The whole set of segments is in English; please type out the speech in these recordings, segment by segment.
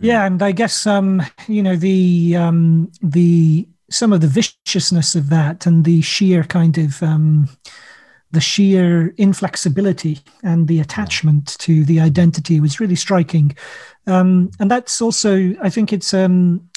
Yeah, and I guess um, you know the um, the some of the viciousness of that and the sheer kind of um, the sheer inflexibility and the attachment to the identity was really striking. Um, and that's also, I think it's um,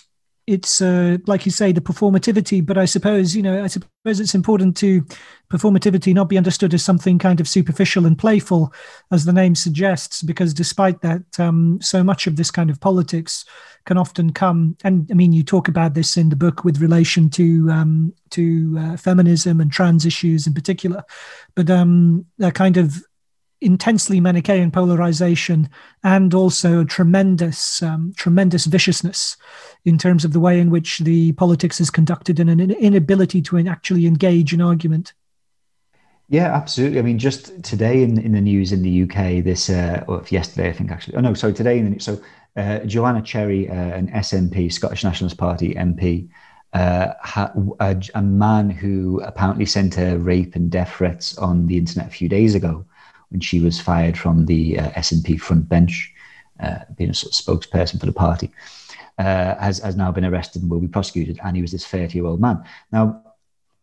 it's uh, like you say the performativity but i suppose you know i suppose it's important to performativity not be understood as something kind of superficial and playful as the name suggests because despite that um, so much of this kind of politics can often come and i mean you talk about this in the book with relation to um, to uh, feminism and trans issues in particular but um, a kind of intensely Manichaean polarization and also tremendous, um, tremendous viciousness in terms of the way in which the politics is conducted and an inability to actually engage in argument. Yeah, absolutely. I mean, just today in, in the news in the UK, this, uh, or yesterday, I think actually, oh no, sorry, today in the, so uh, Joanna Cherry, uh, an SNP, Scottish Nationalist Party MP, uh, a, a, man who apparently sent her rape and death threats on the internet a few days ago when she was fired from the uh, SNP front bench, uh, being a sort of spokesperson for the party, uh, has, has now been arrested and will be prosecuted. And he was this 30 year old man. Now,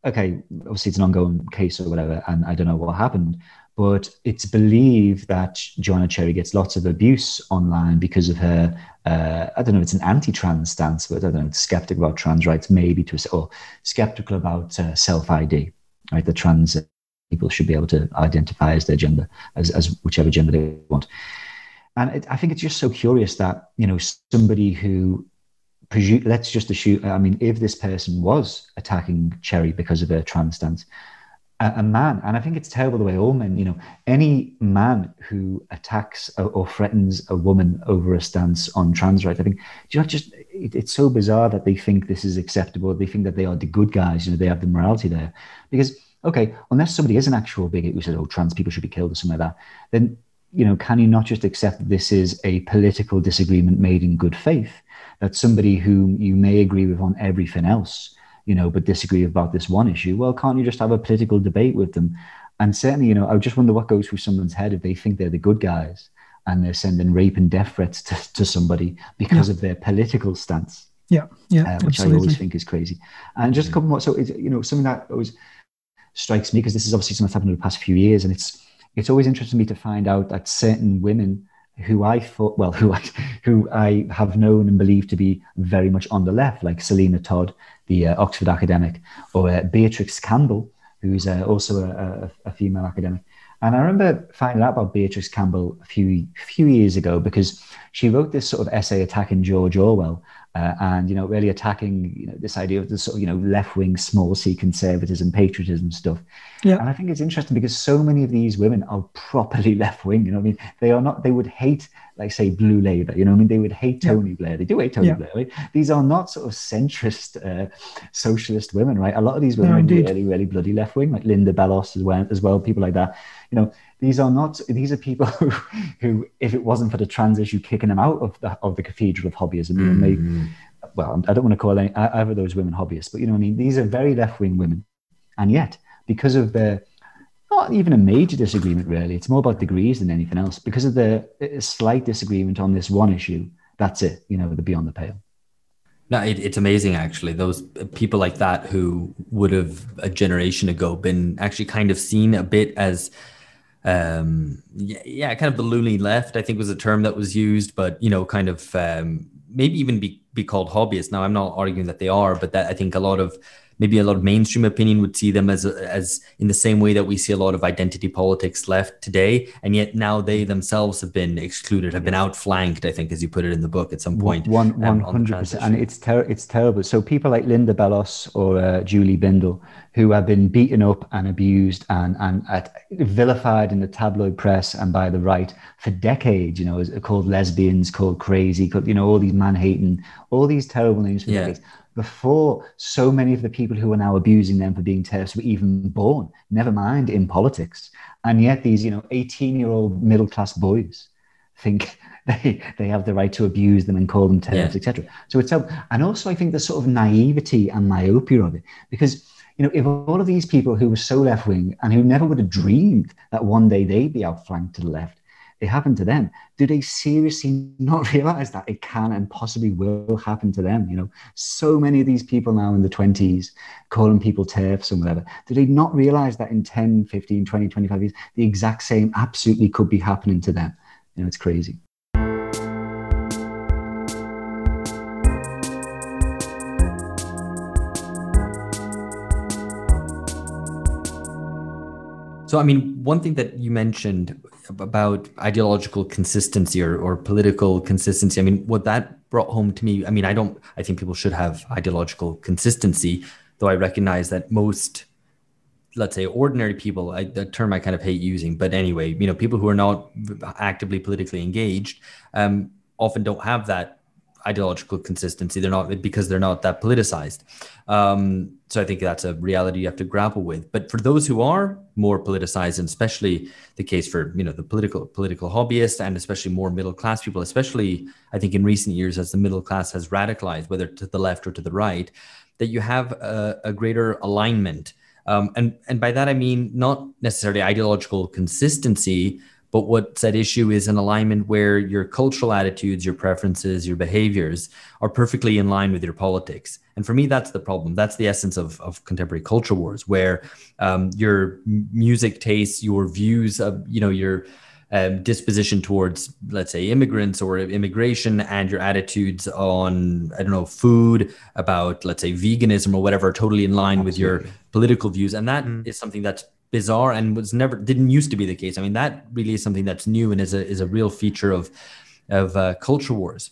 okay, obviously it's an ongoing case or whatever, and I don't know what happened, but it's believed that Joanna Cherry gets lots of abuse online because of her. Uh, I don't know. It's an anti-trans stance, but I don't know. Skeptical about trans rights, maybe to or skeptical about uh, self-ID, right? The trans people should be able to identify as their gender, as, as whichever gender they want. And it, I think it's just so curious that, you know, somebody who, let's just assume, I mean, if this person was attacking Cherry because of her trans stance, a, a man, and I think it's terrible the way all men, you know, any man who attacks or, or threatens a woman over a stance on trans rights, I think, you know, just, it, it's so bizarre that they think this is acceptable. They think that they are the good guys, you know, they have the morality there. Because okay, unless somebody is an actual bigot who says, oh, trans people should be killed or something like that, then, you know, can you not just accept that this is a political disagreement made in good faith? That somebody whom you may agree with on everything else, you know, but disagree about this one issue, well, can't you just have a political debate with them? And certainly, you know, I just wonder what goes through someone's head if they think they're the good guys and they're sending rape and death threats to, to somebody because yeah. of their political stance. Yeah, yeah, uh, which absolutely. I always think is crazy. And just a couple more. So, it's, you know, something that was strikes me because this is obviously something that's happened in the past few years, and it's it's always interesting to me to find out that certain women who I thought, well, who I who I have known and believed to be very much on the left, like Selina Todd, the uh, Oxford academic, or uh, Beatrix Campbell, who's uh, also a, a, a, female academic. And I remember finding out about Beatrix Campbell a few few years ago because she wrote this sort of essay attacking George Orwell uh, and you know really attacking you know this idea of the sort of you know left wing small c conservatism patriotism stuff yeah and i think it's interesting because so many of these women are properly left wing you know i mean they are not they would hate like say blue labor you know i mean they would hate tony yeah. blair they do hate tony yeah. blair right? these are not sort of centrist uh, socialist women right a lot of these women no, are really really bloody left wing like linda bellos as well as well people like that you know these are not these are people who, who if it wasn't for the trans issue kicking them out of the of the cathedral of hobbyism, you know. Well, I don't want to call any either of those women hobbyists, but you know, I mean, these are very left wing women, and yet because of their not even a major disagreement really, it's more about degrees than anything else. Because of the slight disagreement on this one issue, that's it. You know, the beyond the pale. No, it, it's amazing actually. Those people like that who would have a generation ago been actually kind of seen a bit as um, yeah, yeah, kind of the loony left, I think was a term that was used, but you know, kind of um, maybe even be, be called hobbyists. Now, I'm not arguing that they are, but that I think a lot of maybe a lot of mainstream opinion would see them as as in the same way that we see a lot of identity politics left today, and yet now they themselves have been excluded, have been outflanked. I think, as you put it in the book, at some point. One um, one hundred percent, and it's ter- it's terrible. So people like Linda Bellos or uh, Julie Bindel, who have been beaten up and abused and and at, vilified in the tabloid press and by the right for decades, you know, called lesbians, called crazy, called, you know, all these man hating, all these terrible names for yeah. decades before so many of the people who are now abusing them for being terrorists were even born, never mind in politics. And yet these, you know, 18 year old middle class boys think they, they have the right to abuse them and call them terrorists, yeah. etc. So it's, um, and also I think the sort of naivety and myopia of it, because you know, if all of these people who were so left wing and who never would have dreamed that one day they'd be outflanked to the left, it happened to them. Do they seriously not realize that it can and possibly will happen to them? You know, so many of these people now in the 20s calling people TERFs and whatever. Do they not realize that in 10, 15, 20, 25 years, the exact same absolutely could be happening to them? You know, it's crazy. So, I mean, one thing that you mentioned about ideological consistency or, or political consistency, I mean, what that brought home to me, I mean, I don't, I think people should have ideological consistency, though I recognize that most, let's say, ordinary people, I, the term I kind of hate using, but anyway, you know, people who are not actively politically engaged um, often don't have that ideological consistency. They're not because they're not that politicized. Um, so I think that's a reality you have to grapple with. But for those who are more politicized, and especially the case for you know the political political hobbyists, and especially more middle class people, especially I think in recent years as the middle class has radicalized, whether to the left or to the right, that you have a, a greater alignment. Um, and and by that I mean not necessarily ideological consistency, but what's at issue is an alignment where your cultural attitudes, your preferences, your behaviors are perfectly in line with your politics. And for me, that's the problem. That's the essence of, of contemporary culture wars, where um, your music tastes, your views, of, you know, your um, disposition towards, let's say, immigrants or immigration, and your attitudes on, I don't know, food, about, let's say, veganism or whatever, are totally in line Absolutely. with your political views. And that mm. is something that's bizarre and was never didn't used to be the case. I mean, that really is something that's new and is a is a real feature of of uh, culture wars.